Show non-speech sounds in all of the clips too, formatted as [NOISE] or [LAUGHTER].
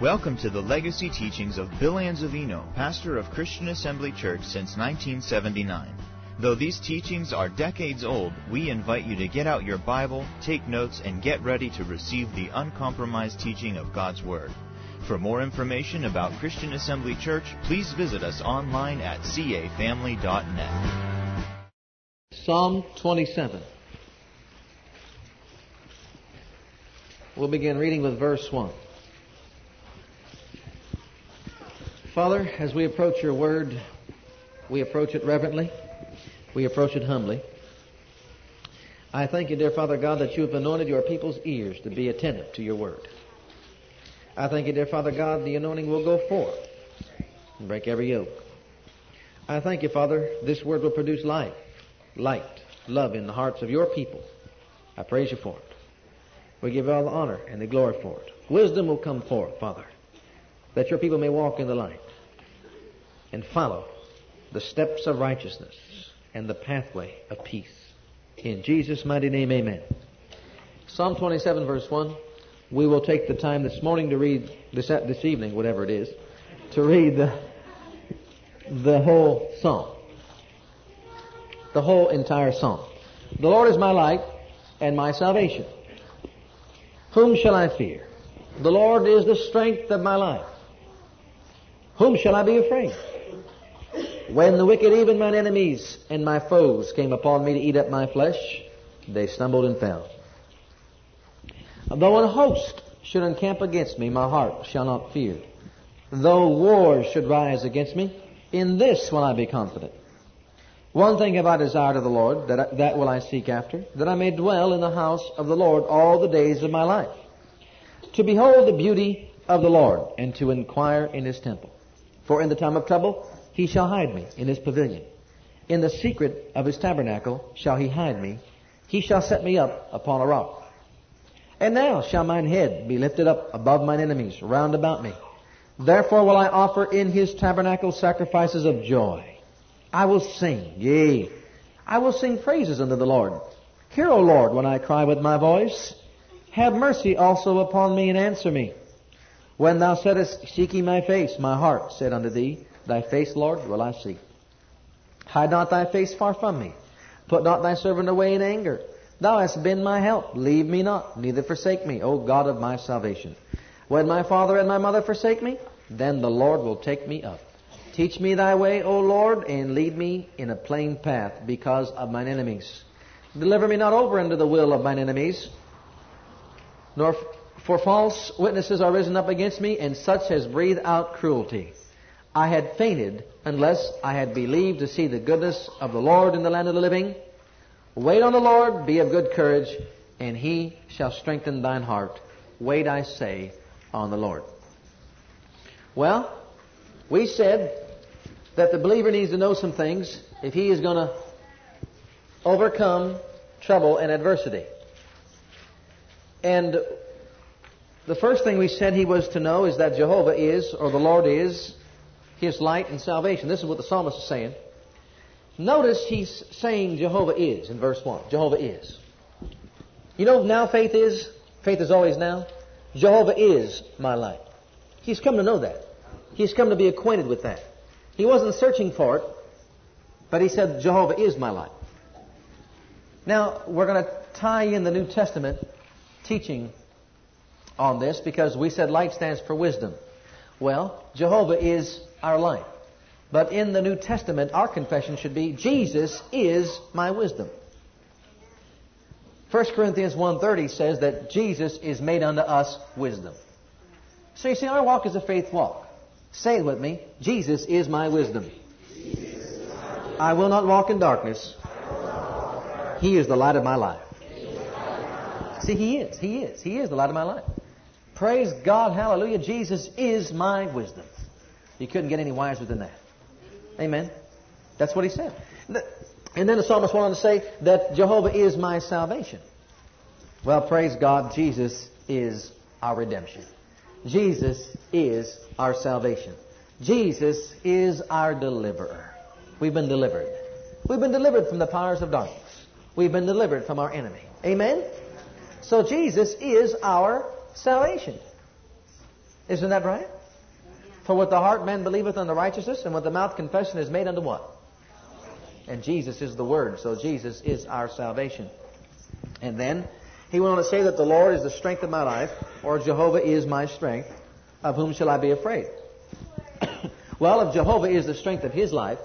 Welcome to the legacy teachings of Bill Anzavino, pastor of Christian Assembly Church since 1979. Though these teachings are decades old, we invite you to get out your Bible, take notes, and get ready to receive the uncompromised teaching of God's Word. For more information about Christian Assembly Church, please visit us online at cafamily.net. Psalm 27. We'll begin reading with verse 1. Father, as we approach your word, we approach it reverently, we approach it humbly. I thank you, dear Father God, that you have anointed your people's ears to be attentive to your word. I thank you, dear Father God, the anointing will go forth and break every yoke. I thank you, Father, this word will produce life, light, love in the hearts of your people. I praise you for it. We give you all the honor and the glory for it. Wisdom will come forth, Father, that your people may walk in the light and follow the steps of righteousness and the pathway of peace. In Jesus' mighty name, amen. Psalm 27, verse 1. We will take the time this morning to read, this, this evening, whatever it is, to read the, the whole psalm. The whole entire psalm. The Lord is my light and my salvation. Whom shall I fear? The Lord is the strength of my life. Whom shall I be afraid? When the wicked, even mine enemies and my foes, came upon me to eat up my flesh, they stumbled and fell. Though an host should encamp against me, my heart shall not fear. Though war should rise against me, in this will I be confident. One thing have I desired of the Lord, that, I, that will I seek after, that I may dwell in the house of the Lord all the days of my life, to behold the beauty of the Lord, and to inquire in his temple. For in the time of trouble he shall hide me in his pavilion. In the secret of his tabernacle shall he hide me. He shall set me up upon a rock. And now shall mine head be lifted up above mine enemies round about me. Therefore will I offer in his tabernacle sacrifices of joy. I will sing, yea, I will sing praises unto the Lord. Hear, O Lord, when I cry with my voice. Have mercy also upon me and answer me. When thou saidst, Seeking my face, my heart said unto thee, Thy face, Lord, will I seek. Hide not thy face far from me. Put not thy servant away in anger. Thou hast been my help. Leave me not, neither forsake me, O God of my salvation. When my father and my mother forsake me, then the Lord will take me up. Teach me thy way, O Lord, and lead me in a plain path because of mine enemies. Deliver me not over unto the will of mine enemies, nor for false witnesses are risen up against me, and such as breathe out cruelty. I had fainted unless I had believed to see the goodness of the Lord in the land of the living. Wait on the Lord, be of good courage, and he shall strengthen thine heart. Wait, I say, on the Lord. Well, we said that the believer needs to know some things if he is going to overcome trouble and adversity. And the first thing we said he was to know is that Jehovah is, or the Lord is, his light and salvation. This is what the psalmist is saying. Notice he's saying Jehovah is in verse 1. Jehovah is. You know now faith is? Faith is always now. Jehovah is my light. He's come to know that. He's come to be acquainted with that. He wasn't searching for it, but he said, Jehovah is my light. Now, we're going to tie in the New Testament teaching on this because we said light stands for wisdom. Well, Jehovah is our light. But in the New Testament, our confession should be, Jesus is my wisdom. 1 Corinthians 1.30 says that Jesus is made unto us wisdom. So you see, our walk is a faith walk. Say it with me. Jesus is my wisdom. I will not walk in darkness. He is the light of my life. See, He is. He is. He is the light of my life. Praise God. Hallelujah. Jesus is my wisdom. You couldn't get any wiser than that. Amen. That's what he said. And then the psalmist went on to say that Jehovah is my salvation. Well, praise God, Jesus is our redemption. Jesus is our salvation. Jesus is our deliverer. We've been delivered. We've been delivered from the powers of darkness. We've been delivered from our enemy. Amen? So Jesus is our salvation. Isn't that right? For with the heart man believeth unto righteousness, and with the mouth confession is made unto what? And Jesus is the Word, so Jesus is our salvation. And then he went on to say that the Lord is the strength of my life, or Jehovah is my strength. Of whom shall I be afraid? [COUGHS] well, if Jehovah is the strength of his life,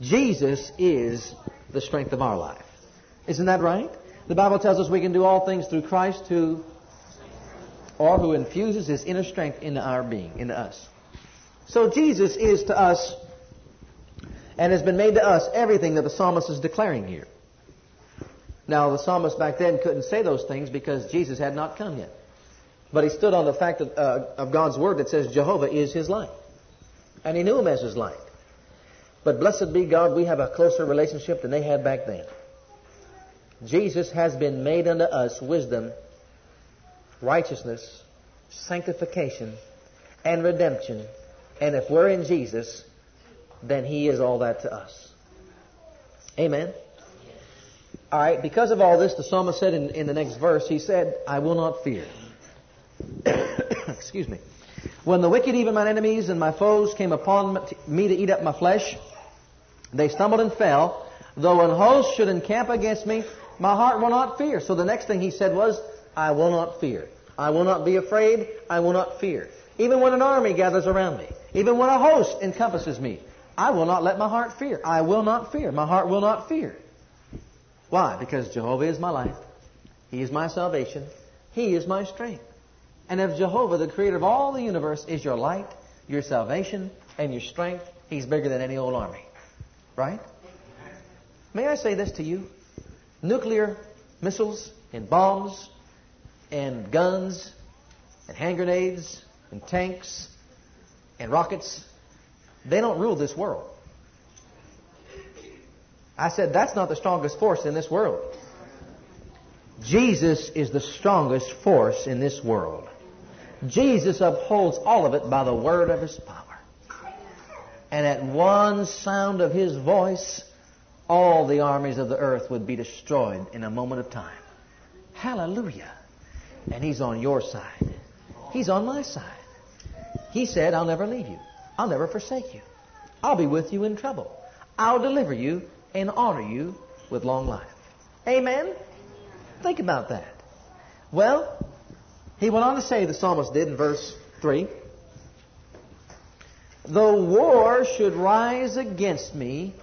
Jesus is the strength of our life. Isn't that right? The Bible tells us we can do all things through Christ who, or who infuses his inner strength into our being, into us. So Jesus is to us, and has been made to us, everything that the psalmist is declaring here. Now, the psalmist back then couldn't say those things because Jesus had not come yet. But he stood on the fact of, uh, of God's word that says Jehovah is his light. And he knew him as his light. But blessed be God, we have a closer relationship than they had back then. Jesus has been made unto us wisdom, righteousness, sanctification, and redemption. And if we're in Jesus, then he is all that to us. Amen. All right, because of all this, the psalmist said in, in the next verse, he said, I will not fear. [COUGHS] Excuse me. When the wicked, even mine enemies and my foes, came upon me to eat up my flesh, they stumbled and fell. Though an host should encamp against me, my heart will not fear. So the next thing he said was, I will not fear. I will not be afraid. I will not fear. Even when an army gathers around me, even when a host encompasses me, I will not let my heart fear. I will not fear. My heart will not fear. Why? Because Jehovah is my life. He is my salvation. He is my strength. And if Jehovah, the creator of all the universe, is your light, your salvation, and your strength, He's bigger than any old army. Right? May I say this to you? Nuclear missiles and bombs and guns and hand grenades and tanks and rockets, they don't rule this world. I said, that's not the strongest force in this world. Jesus is the strongest force in this world. Jesus upholds all of it by the word of his power. And at one sound of his voice, all the armies of the earth would be destroyed in a moment of time. Hallelujah. And he's on your side. He's on my side. He said, I'll never leave you. I'll never forsake you. I'll be with you in trouble. I'll deliver you and honor you with long life. Amen? Think about that. Well, he went on to say, the psalmist did in verse 3 Though war should rise against me,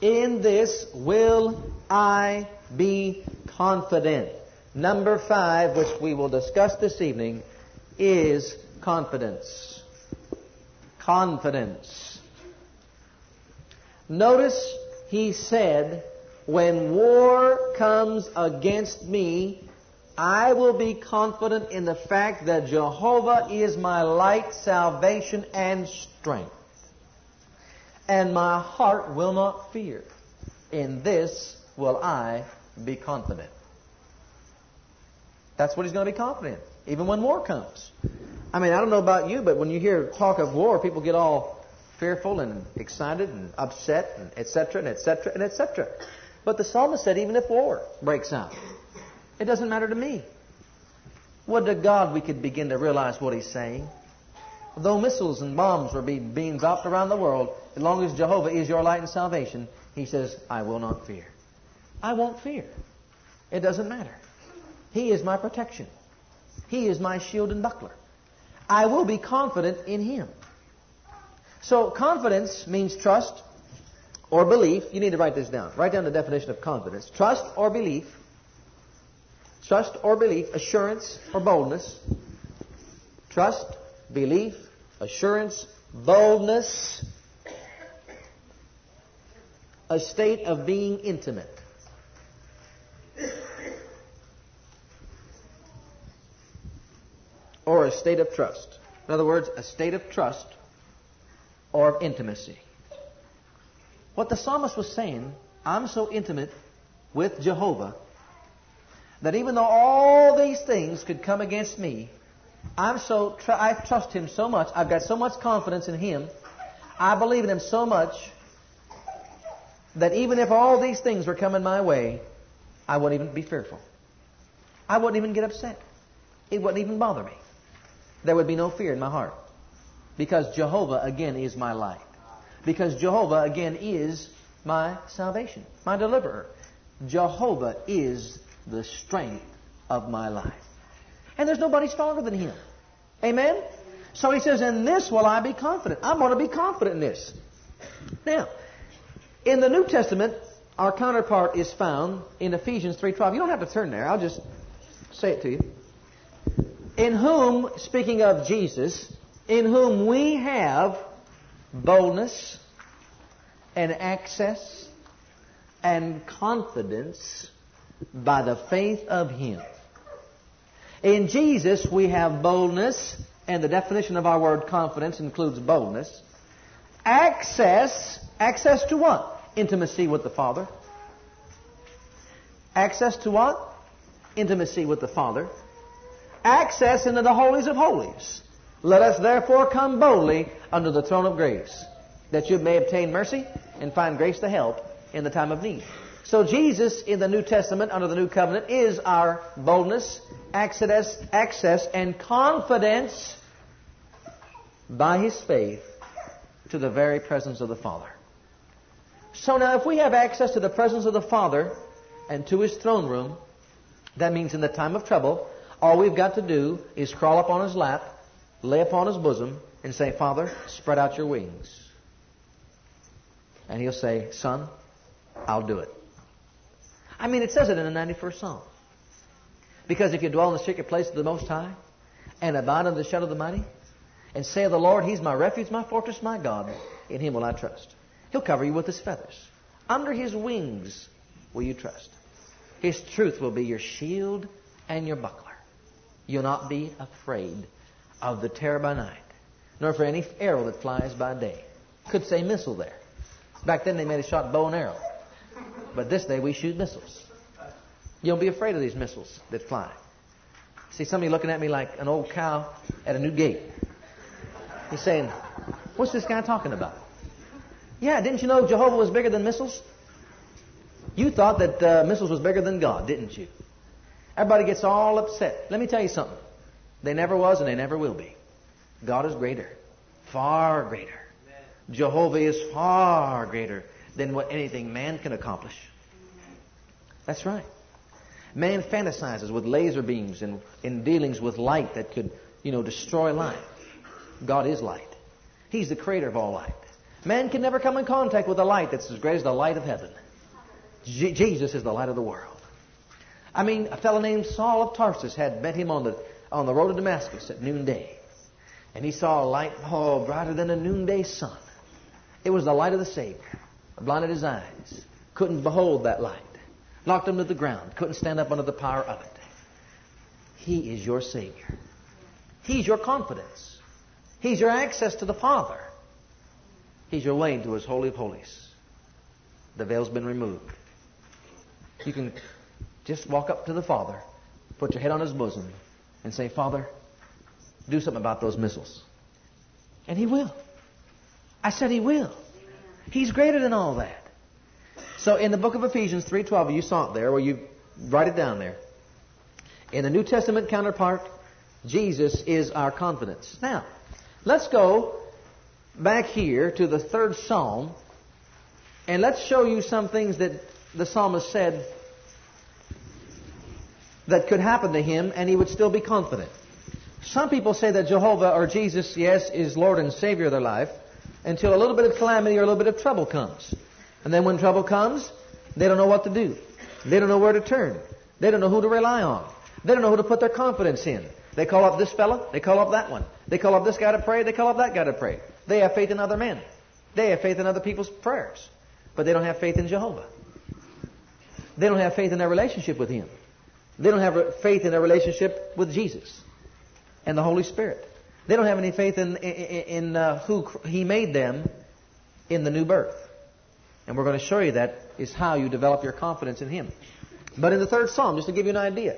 in this will I be confident. Number five, which we will discuss this evening, is confidence. Confidence. Notice he said, When war comes against me, I will be confident in the fact that Jehovah is my light, salvation, and strength. And my heart will not fear. In this will I be confident. That's what he's going to be confident in, even when war comes. I mean, I don't know about you, but when you hear talk of war, people get all fearful and excited and upset and etc. and etc. and etc. But the psalmist said, even if war breaks out, it doesn't matter to me. Would to God we could begin to realize what he's saying. Though missiles and bombs were being dropped around the world, as long as Jehovah is your light and salvation, he says, I will not fear. I won't fear. It doesn't matter. He is my protection. He is my shield and buckler. I will be confident in him. So confidence means trust or belief. You need to write this down. Write down the definition of confidence. Trust or belief. Trust or belief, assurance or boldness. Trust, belief, assurance, boldness. A state of being intimate. Or a state of trust. In other words, a state of trust or of intimacy. What the psalmist was saying, I'm so intimate with Jehovah that even though all these things could come against me, I'm so tr- I trust Him so much. I've got so much confidence in Him. I believe in Him so much that even if all these things were coming my way, I wouldn't even be fearful. I wouldn't even get upset. It wouldn't even bother me. There would be no fear in my heart. Because Jehovah again is my light. Because Jehovah again is my salvation, my deliverer. Jehovah is the strength of my life. And there's nobody stronger than him. Amen? So he says, In this will I be confident. I'm going to be confident in this. Now, in the New Testament, our counterpart is found in Ephesians 3.12. You don't have to turn there. I'll just say it to you. In whom, speaking of Jesus, in whom we have boldness and access and confidence by the faith of Him. In Jesus, we have boldness, and the definition of our word confidence includes boldness. Access, access to what? Intimacy with the Father. Access to what? Intimacy with the Father. Access into the holies of holies. Let us therefore come boldly under the throne of grace, that you may obtain mercy and find grace to help in the time of need. So Jesus in the New Testament under the New Covenant is our boldness, access, access and confidence by his faith to the very presence of the Father. So now if we have access to the presence of the Father and to his throne room, that means in the time of trouble, all we've got to do is crawl up on his lap, lay upon his bosom, and say, Father, spread out your wings. And he'll say, Son, I'll do it. I mean, it says it in the 91st Psalm. Because if you dwell in the secret place of the Most High, and abide under the shadow of the mighty, and say of the Lord, He's my refuge, my fortress, my God, in Him will I trust. He'll cover you with His feathers. Under His wings will you trust. His truth will be your shield and your buckler. You'll not be afraid of the terror by night, nor for any arrow that flies by day. Could say missile there. Back then they made a shot bow and arrow. But this day we shoot missiles. You don't be afraid of these missiles that fly. See somebody looking at me like an old cow at a new gate. He's saying, What's this guy talking about? Yeah, didn't you know Jehovah was bigger than missiles? You thought that uh, missiles was bigger than God, didn't you? Everybody gets all upset. Let me tell you something. They never was and they never will be. God is greater. Far greater. Jehovah is far greater than what anything man can accomplish. That's right. Man fantasizes with laser beams and in dealings with light that could, you know, destroy life. God is light. He's the creator of all light. Man can never come in contact with a light that's as great as the light of heaven. Je- Jesus is the light of the world. I mean, a fellow named Saul of Tarsus had met him on the, on the road to Damascus at noonday. And he saw a light, oh, brighter than a noonday sun. It was the light of the Savior. Blinded his eyes. Couldn't behold that light. Knocked him to the ground. Couldn't stand up under the power of it. He is your Savior. He's your confidence. He's your access to the Father. He's your way into His Holy of Holies. The veil's been removed. You can just walk up to the Father, put your head on His bosom, and say, Father, do something about those missiles. And He will. I said He will. He's greater than all that. So in the book of Ephesians 3.12, you saw it there, where you write it down there. In the New Testament counterpart, Jesus is our confidence. Now, let's go back here to the third psalm, and let's show you some things that the psalmist said that could happen to him, and he would still be confident. Some people say that Jehovah or Jesus, yes, is Lord and Savior of their life until a little bit of calamity or a little bit of trouble comes. And then when trouble comes, they don't know what to do. They don't know where to turn. They don't know who to rely on. They don't know who to put their confidence in. They call up this fella, they call up that one. They call up this guy to pray, they call up that guy to pray. They have faith in other men. They have faith in other people's prayers. But they don't have faith in Jehovah. They don't have faith in their relationship with Him. They don't have faith in their relationship with Jesus and the Holy Spirit. They don't have any faith in, in, in uh, who He made them in the new birth. And we're going to show you that is how you develop your confidence in Him. But in the third psalm, just to give you an idea,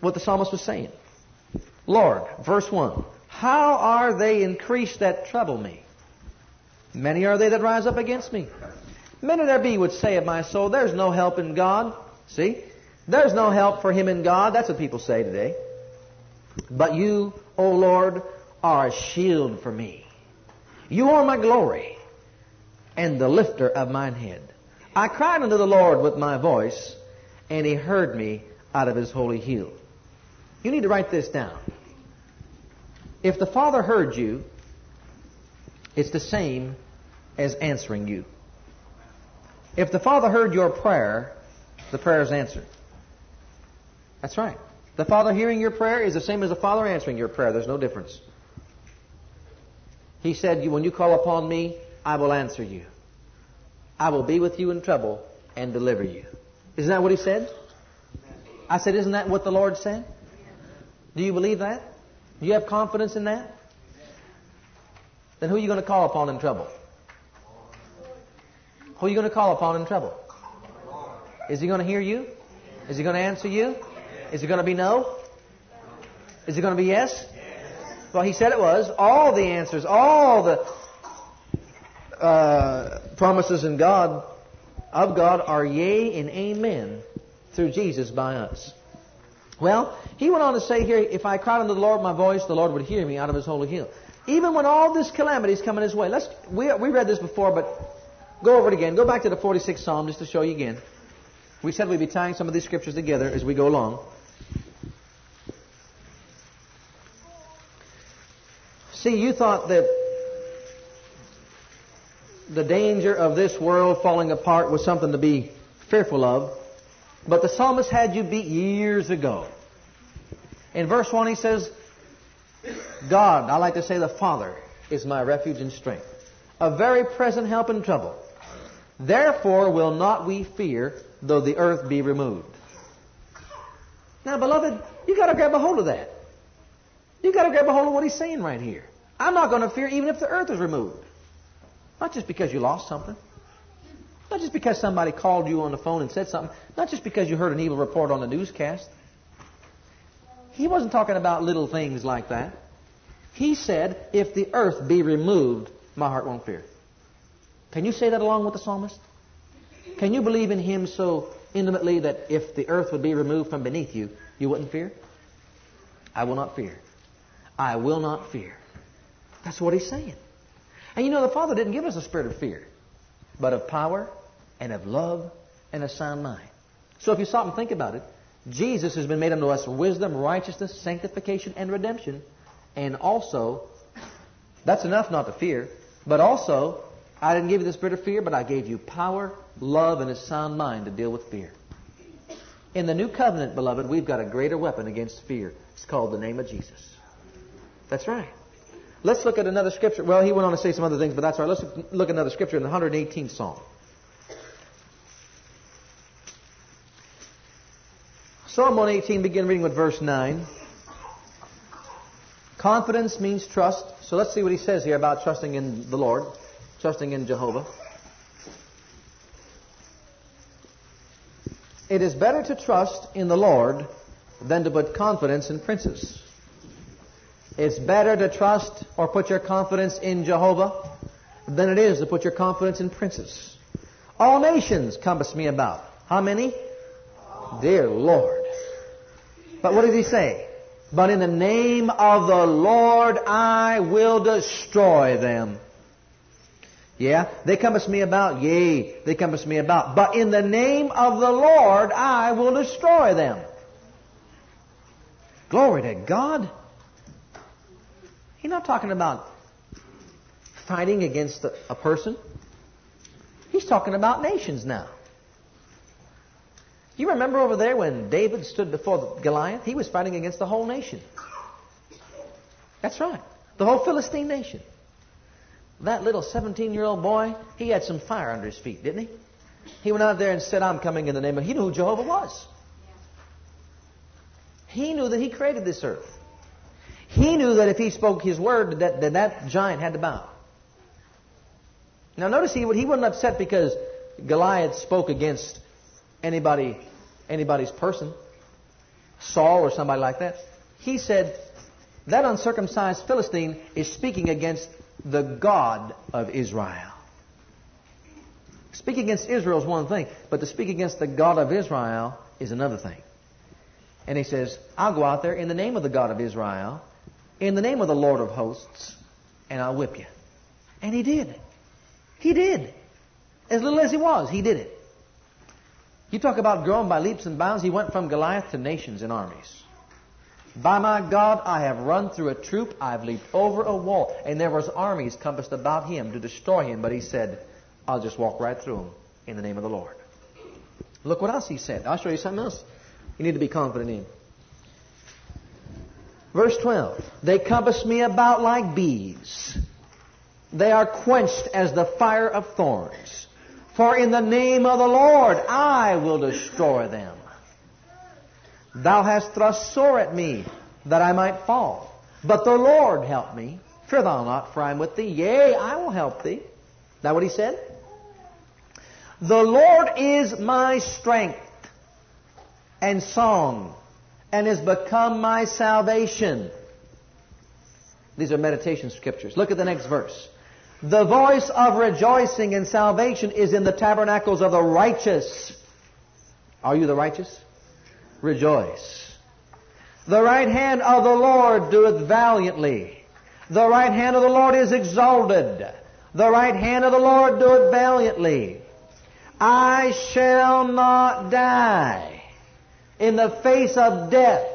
what the psalmist was saying. Lord, verse 1, how are they increased that trouble me? Many are they that rise up against me. Many there be would say of my soul, there's no help in God. See? There's no help for him in God. That's what people say today. But you, O Lord, are a shield for me. You are my glory and the lifter of mine head. I cried unto the Lord with my voice, and he heard me out of his holy hill. You need to write this down. If the Father heard you, it's the same as answering you. If the Father heard your prayer, the prayer is answered. That's right. The Father hearing your prayer is the same as the Father answering your prayer. There's no difference. He said, When you call upon me, I will answer you. I will be with you in trouble and deliver you. Isn't that what he said? I said, Isn't that what the Lord said? Do you believe that? Do you have confidence in that? Then who are you going to call upon in trouble? Who are you going to call upon in trouble? Is he going to hear you? Is he going to answer you? Is it going to be no? Is it going to be yes? Well, he said it was. All the answers, all the uh, promises in God of God are yea and amen through Jesus by us. Well, he went on to say here, if I cried unto the Lord my voice, the Lord would hear me out of his holy hill. Even when all this calamity is coming his way. Let's, we, we read this before, but go over it again. Go back to the 46th Psalm just to show you again. We said we'd be tying some of these scriptures together as we go along. See, you thought that the danger of this world falling apart was something to be fearful of. But the psalmist had you beat years ago. In verse 1 he says, God, I like to say the Father, is my refuge and strength, a very present help in trouble. Therefore will not we fear, though the earth be removed. Now, beloved, you got to grab a hold of that. You got to grab a hold of what he's saying right here. I'm not going to fear even if the earth is removed. Not just because you lost something. Not just because somebody called you on the phone and said something. Not just because you heard an evil report on the newscast. He wasn't talking about little things like that. He said, if the earth be removed, my heart won't fear. Can you say that along with the psalmist? Can you believe in him so intimately that if the earth would be removed from beneath you, you wouldn't fear? I will not fear. I will not fear. That's what he's saying. And you know, the Father didn't give us a spirit of fear, but of power and of love and a sound mind. So if you stop and think about it, Jesus has been made unto us wisdom, righteousness, sanctification, and redemption. And also, that's enough not to fear, but also, I didn't give you the spirit of fear, but I gave you power, love, and a sound mind to deal with fear. In the new covenant, beloved, we've got a greater weapon against fear. It's called the name of Jesus. That's right. Let's look at another scripture. Well, he went on to say some other things, but that's all right. Let's look at another scripture in the 118th Psalm. Psalm 118, begin reading with verse 9. Confidence means trust. So let's see what he says here about trusting in the Lord, trusting in Jehovah. It is better to trust in the Lord than to put confidence in princes. It's better to trust or put your confidence in Jehovah than it is to put your confidence in princes. All nations compass me about. How many? Dear Lord. But what does he say? But in the name of the Lord I will destroy them. Yeah, they compass me about. Yea, they compass me about. But in the name of the Lord I will destroy them. Glory to God. He's not talking about fighting against a, person. He's talking about nations now. You remember over there when David stood before Goliath? He was fighting against the whole nation. That's right. The whole Philistine nation. That little 17 year old boy, he had some fire under his feet, didn't he? He went out there and said, I'm coming in the name of. He knew who Jehovah was. He knew that he created this earth. He knew that if he spoke his word, that that, that giant had to bow. Now notice he, he wasn't upset because Goliath spoke against anybody, anybody's person, Saul or somebody like that. He said, that uncircumcised Philistine is speaking against the God of Israel. Speak against Israel is one thing, but to speak against the God of Israel is another thing. And he says, I'll go out there in the name of the God of Israel in the name of the Lord of hosts, and I'll whip you. And he did. He did. As little as he was, he did it. You talk about growing by leaps and bounds. He went from Goliath to nations and armies. By my God, I have run through a troop. I've leaped over a wall. And there was armies compassed about him to destroy him. But he said, I'll just walk right through them in the name of the Lord. Look what else he said. I'll show you something else you need to be confident in. Verse 12. They compass me about like bees. They are quenched as the fire of thorns. For in the name of the Lord I will destroy them. Thou hast thrust sore at me, that I might fall. But the Lord help me. Fear thou not, for I am with thee. Yea, I will help thee. That what he said? The Lord is my strength and song, and is become my salvation. These are meditation scriptures. Look at the next verse. The voice of rejoicing and salvation is in the tabernacles of the righteous. Are you the righteous? Rejoice. The right hand of the Lord doeth valiantly. The right hand of the Lord is exalted. The right hand of the Lord doeth valiantly. I shall not die. In the face of death,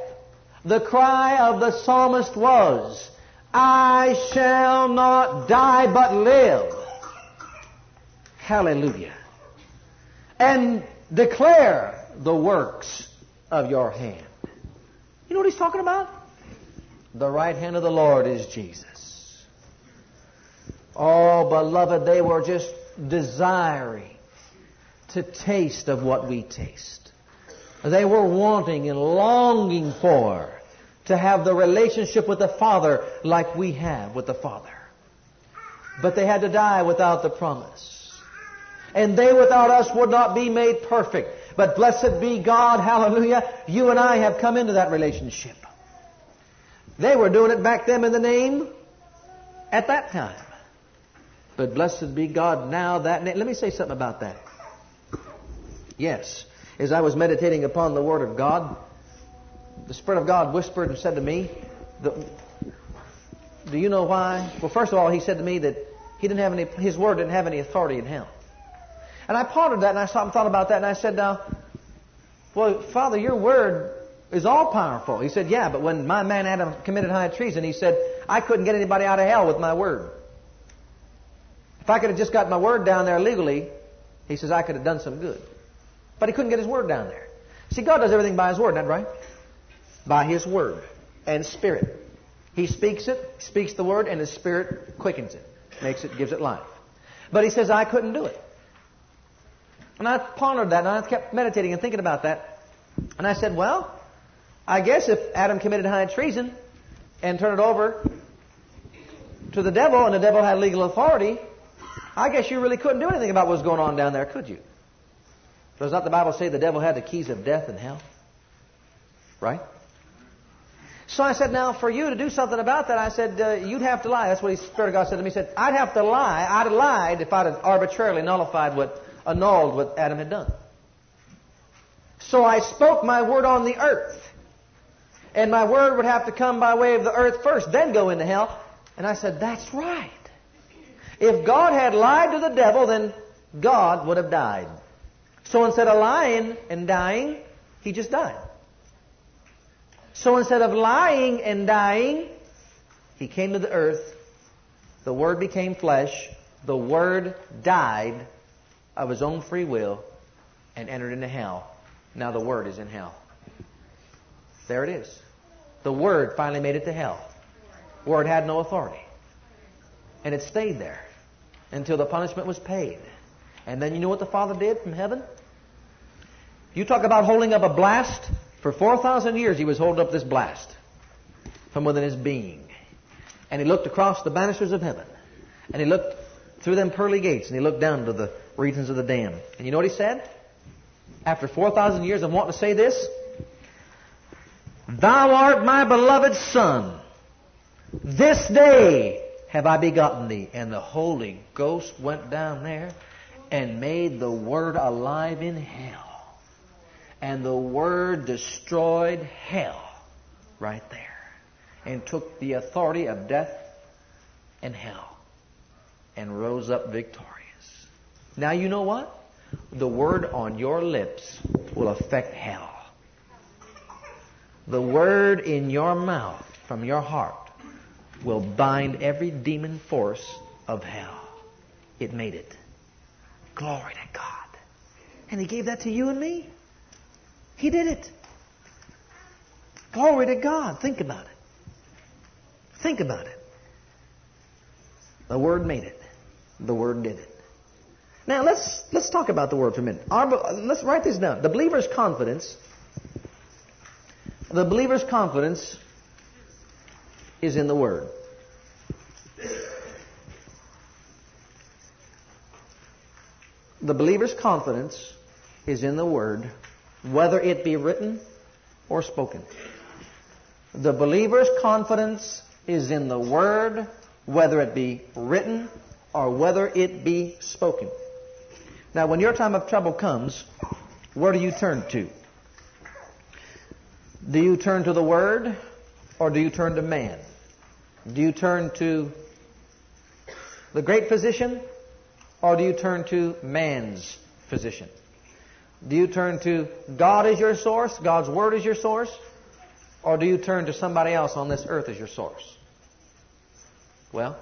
the cry of the psalmist was, I shall not die but live. Hallelujah. And declare the works of your hand. You know what he's talking about? The right hand of the Lord is Jesus. Oh, beloved, they were just desiring to taste of what we taste. They were wanting and longing for to have the relationship with the Father like we have with the Father. But they had to die without the promise. And they without us would not be made perfect. But blessed be God, hallelujah, you and I have come into that relationship. They were doing it back then in the name at that time. But blessed be God now that name. Let me say something about that. Yes. As I was meditating upon the Word of God, the Spirit of God whispered and said to me, Do you know why? Well, first of all, He said to me that He didn't have any, His Word didn't have any authority in hell. And I pondered that and I thought about that and I said, Now, well, Father, your Word is all powerful. He said, Yeah, but when my man Adam committed high treason, he said, I couldn't get anybody out of hell with my Word. If I could have just got my Word down there legally, he says, I could have done some good. But he couldn't get his word down there. See, God does everything by his word, isn't that right? By his word and spirit. He speaks it, speaks the word, and his spirit quickens it, makes it, gives it life. But he says, I couldn't do it. And I pondered that, and I kept meditating and thinking about that. And I said, well, I guess if Adam committed high treason and turned it over to the devil, and the devil had legal authority, I guess you really couldn't do anything about what was going on down there, could you? Does not the Bible say the devil had the keys of death and hell? Right? So I said, now for you to do something about that, I said, uh, you'd have to lie. That's what the Spirit of God said to me. He said, I'd have to lie. I'd have lied if I'd have arbitrarily nullified what, annulled what Adam had done. So I spoke my word on the earth. And my word would have to come by way of the earth first, then go into hell. And I said, that's right. If God had lied to the devil, then God would have died. So instead of lying and dying, he just died. So instead of lying and dying, he came to the earth. The Word became flesh. The Word died of his own free will and entered into hell. Now the Word is in hell. There it is. The Word finally made it to hell. Word had no authority. And it stayed there until the punishment was paid. And then you know what the Father did from heaven? You talk about holding up a blast. For 4,000 years he was holding up this blast from within his being. And he looked across the banisters of heaven. And he looked through them pearly gates and he looked down to the regions of the damned. And you know what he said? After 4,000 years of wanting to say this, Thou art my beloved Son. This day have I begotten thee. And the Holy Ghost went down there and made the Word alive in hell. And the Word destroyed hell right there. and took the authority of death and hell and rose up victorious. Now you know what? The word on your lips will affect hell. The word in your mouth from your heart will bind every demon force of hell. It made it. Glory to God. And He gave that to you and me. He did it. Glory to God. Think about it. Think about it. The Word made it. The Word did it. Now let's let's talk about the Word for a minute. Our, let's write this down. The believer's confidence. The believer's confidence is in the Word. The believer's confidence is in the Word, whether it be written or spoken. The believer's confidence is in the Word, whether it be written or whether it be spoken. Now, when your time of trouble comes, where do you turn to? Do you turn to the Word or do you turn to man? Do you turn to the great physician or do you turn to man's physician? Do you turn to God as your source, God's Word as your source, or do you turn to somebody else on this earth as your source? Well,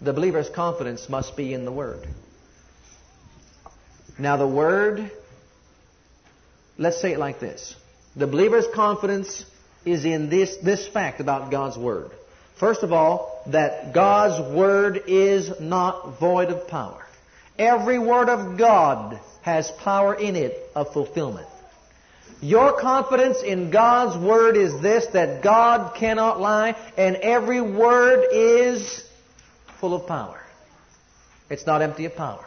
the believer's confidence must be in the Word. Now, the Word, let's say it like this the believer's confidence is in this, this fact about God's Word. First of all, that God's Word is not void of power. Every Word of God has power in it of fulfillment. Your confidence in God's Word is this, that God cannot lie, and every Word is full of power. It's not empty of power.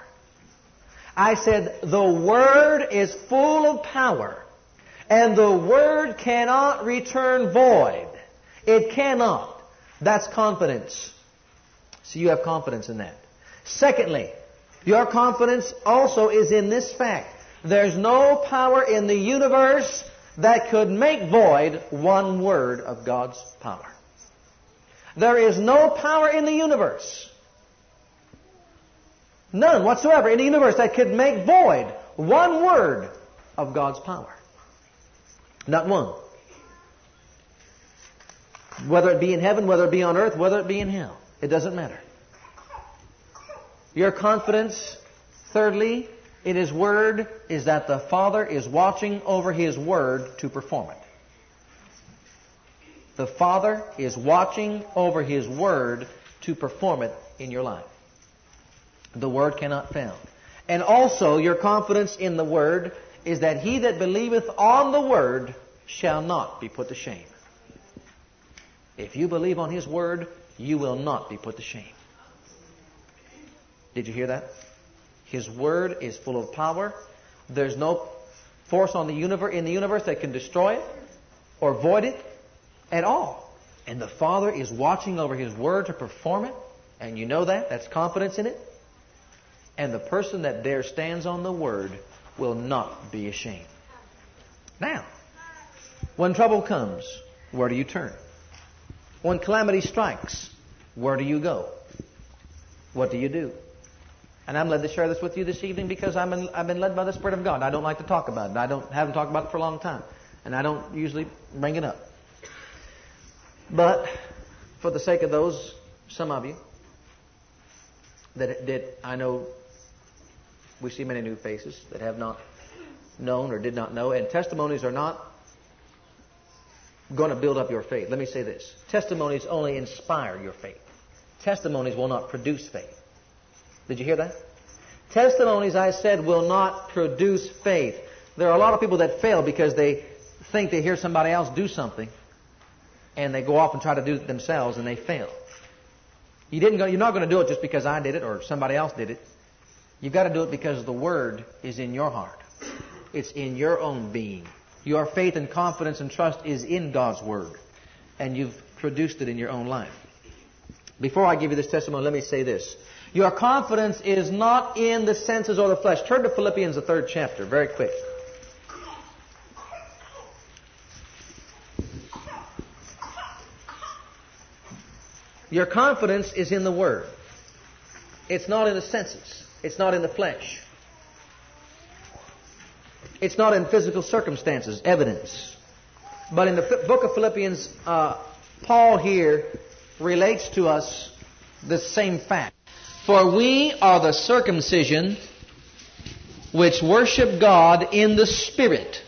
I said, the Word is full of power, and the Word cannot return void. It cannot. That's confidence. So you have confidence in that. Secondly, your confidence also is in this fact. There's no power in the universe that could make void one word of God's power. There is no power in the universe. None whatsoever in the universe that could make void one word of God's power. Not one. Whether it be in heaven, whether it be on earth, whether it be in hell. It doesn't matter. Your confidence, thirdly, in His Word is that the Father is watching over His Word to perform it. The Father is watching over His Word to perform it in your life. The Word cannot fail. And also, your confidence in the Word is that he that believeth on the Word shall not be put to shame. If you believe on His Word, you will not be put to shame. Did you hear that? His word is full of power. There's no force on the universe, in the universe that can destroy it or void it at all. And the Father is watching over His word to perform it. And you know that. That's confidence in it. And the person that dare stands on the word will not be ashamed. Now, when trouble comes, where do you turn? When calamity strikes, where do you go? What do you do? And I'm led to share this with you this evening because I'm in, I've been led by the Spirit of God. I don't like to talk about it. I don't haven't talked about it for a long time, and I don't usually bring it up. But for the sake of those, some of you that did, I know we see many new faces that have not known or did not know, and testimonies are not going to build up your faith. Let me say this: testimonies only inspire your faith. Testimonies will not produce faith. Did you hear that? Testimonies, I said, will not produce faith. There are a lot of people that fail because they think they hear somebody else do something and they go off and try to do it themselves and they fail. You didn't go, you're not going to do it just because I did it or somebody else did it. You've got to do it because the Word is in your heart. It's in your own being. Your faith and confidence and trust is in God's Word. And you've produced it in your own life. Before I give you this testimony, let me say this. Your confidence is not in the senses or the flesh. Turn to Philippians, the third chapter, very quick. Your confidence is in the Word. It's not in the senses. It's not in the flesh. It's not in physical circumstances, evidence. But in the book of Philippians, uh, Paul here relates to us the same fact. For we are the circumcision which worship God in the Spirit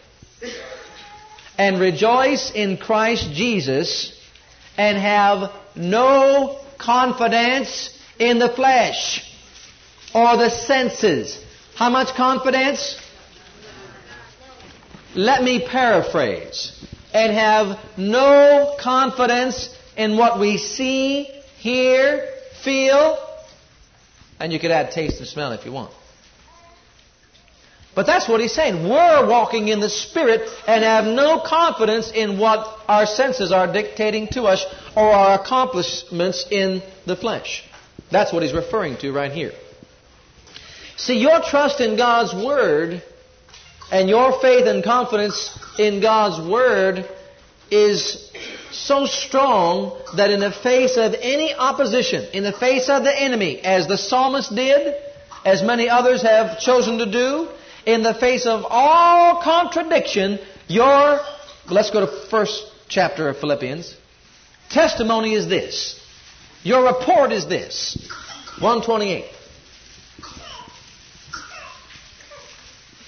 and rejoice in Christ Jesus and have no confidence in the flesh or the senses. How much confidence? Let me paraphrase. And have no confidence in what we see, hear, feel, and you could add taste and smell if you want. But that's what he's saying. We're walking in the Spirit and have no confidence in what our senses are dictating to us or our accomplishments in the flesh. That's what he's referring to right here. See, your trust in God's Word and your faith and confidence in God's Word is so strong that in the face of any opposition, in the face of the enemy, as the psalmist did, as many others have chosen to do, in the face of all contradiction, your, let's go to first chapter of Philippians, testimony is this. Your report is this. 128.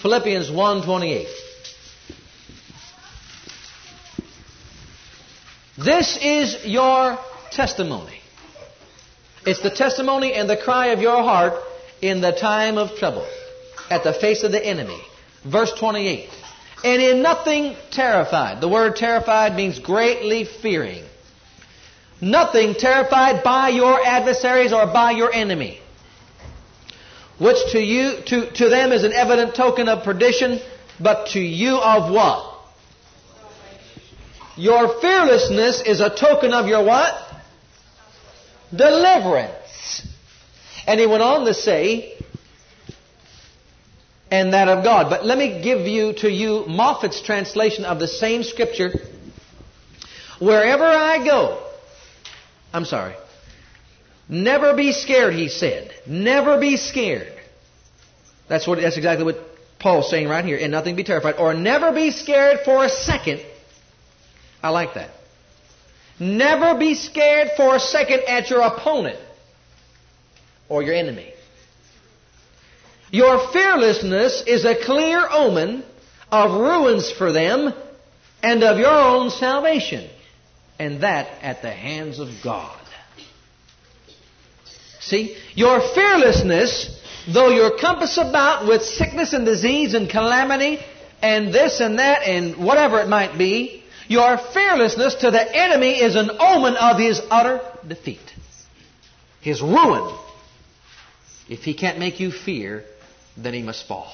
Philippians 128. This is your testimony. It's the testimony and the cry of your heart in the time of trouble at the face of the enemy. Verse 28. And in nothing terrified. The word terrified means greatly fearing. Nothing terrified by your adversaries or by your enemy. Which to you, to, to them is an evident token of perdition, but to you of what? Your fearlessness is a token of your what? Deliverance. And he went on to say, and that of God. But let me give you to you Moffatt's translation of the same scripture. Wherever I go, I'm sorry. Never be scared, he said. Never be scared. That's what that's exactly what Paul's saying right here. And nothing be terrified. Or never be scared for a second. I like that. Never be scared for a second at your opponent or your enemy. Your fearlessness is a clear omen of ruins for them and of your own salvation, and that at the hands of God. See, your fearlessness, though you're compassed about with sickness and disease and calamity and this and that and whatever it might be, your fearlessness to the enemy is an omen of his utter defeat, his ruin. If he can't make you fear, then he must fall.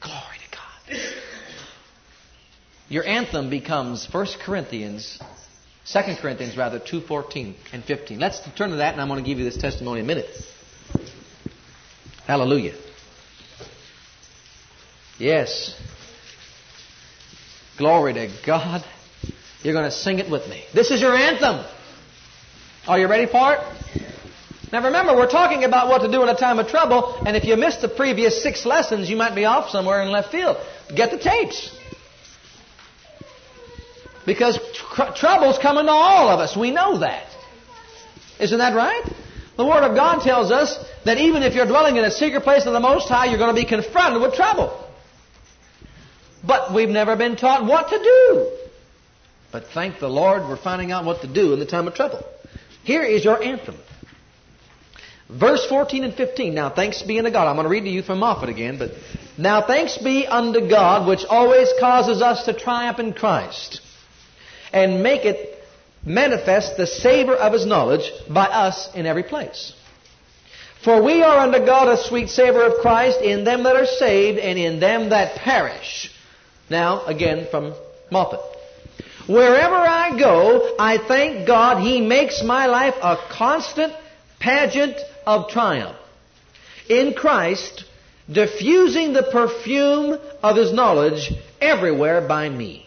Glory to God. Your anthem becomes 1 Corinthians, 2 Corinthians rather, 2.14 and 15. Let's turn to that and I'm going to give you this testimony in a minute. Hallelujah. Yes. Glory to God. You're going to sing it with me. This is your anthem. Are you ready for it? Now remember, we're talking about what to do in a time of trouble, and if you missed the previous six lessons, you might be off somewhere in left field. Get the tapes. Because tr- trouble's coming to all of us. We know that. Isn't that right? The Word of God tells us that even if you're dwelling in a secret place of the Most High, you're going to be confronted with trouble. But we've never been taught what to do. But thank the Lord, we're finding out what to do in the time of trouble. Here is your anthem. Verse 14 and 15. Now thanks be unto God. I'm going to read to you from Moffatt again, but now thanks be unto God, which always causes us to triumph in Christ, and make it manifest the savor of his knowledge by us in every place. For we are unto God a sweet savor of Christ in them that are saved and in them that perish. Now, again from Moffatt. Wherever I go, I thank God He makes my life a constant pageant of triumph in Christ, diffusing the perfume of His knowledge everywhere by me.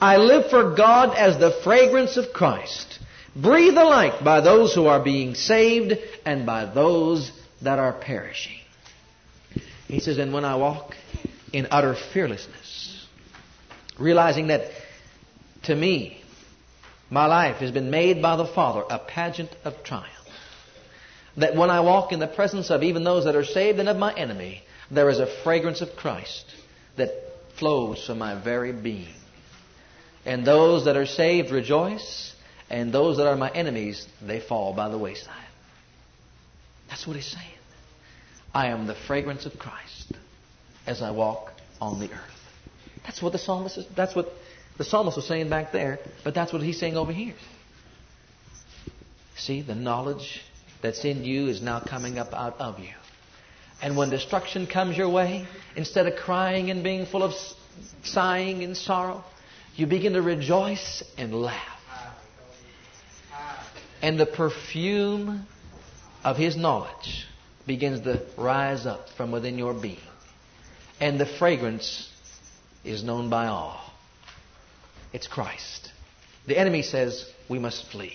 I live for God as the fragrance of Christ, breathed alike by those who are being saved and by those that are perishing. He says, and when I walk in utter fearlessness, realizing that to me, my life has been made by the Father a pageant of triumph. That when I walk in the presence of even those that are saved and of my enemy, there is a fragrance of Christ that flows from my very being. And those that are saved rejoice, and those that are my enemies, they fall by the wayside. That's what he's saying. I am the fragrance of Christ as I walk on the earth. That's what the psalmist is, that's what the psalmist was saying back there, but that's what he's saying over here. See, the knowledge that's in you is now coming up out of you. And when destruction comes your way, instead of crying and being full of sighing and sorrow, you begin to rejoice and laugh. And the perfume of His knowledge begins to rise up from within your being. And the fragrance is known by all. It's Christ. The enemy says, we must flee.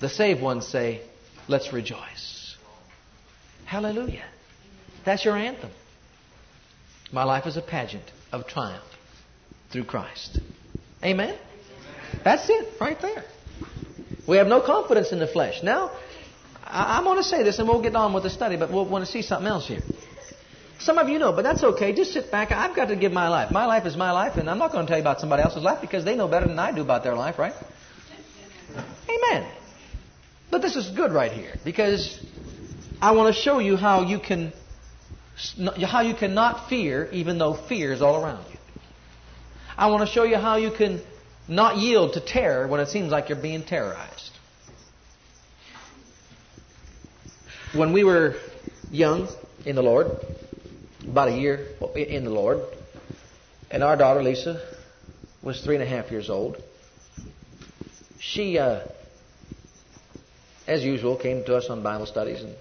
The saved ones say, let's rejoice. Hallelujah. That's your anthem. My life is a pageant of triumph through Christ. Amen? That's it, right there. We have no confidence in the flesh. Now, I, am going to say this and we'll get on with the study, but we'll want to see something else here. Some of you know, but that's okay. Just sit back. I've got to give my life. My life is my life, and I'm not going to tell you about somebody else's life because they know better than I do about their life, right? Amen. But this is good right here because I want to show you how you can how you cannot fear even though fear is all around you. I want to show you how you can not yield to terror when it seems like you're being terrorized. When we were young in the Lord, about a year in the Lord, and our daughter Lisa was three and a half years old, she, uh, as usual, came to us on Bible studies, and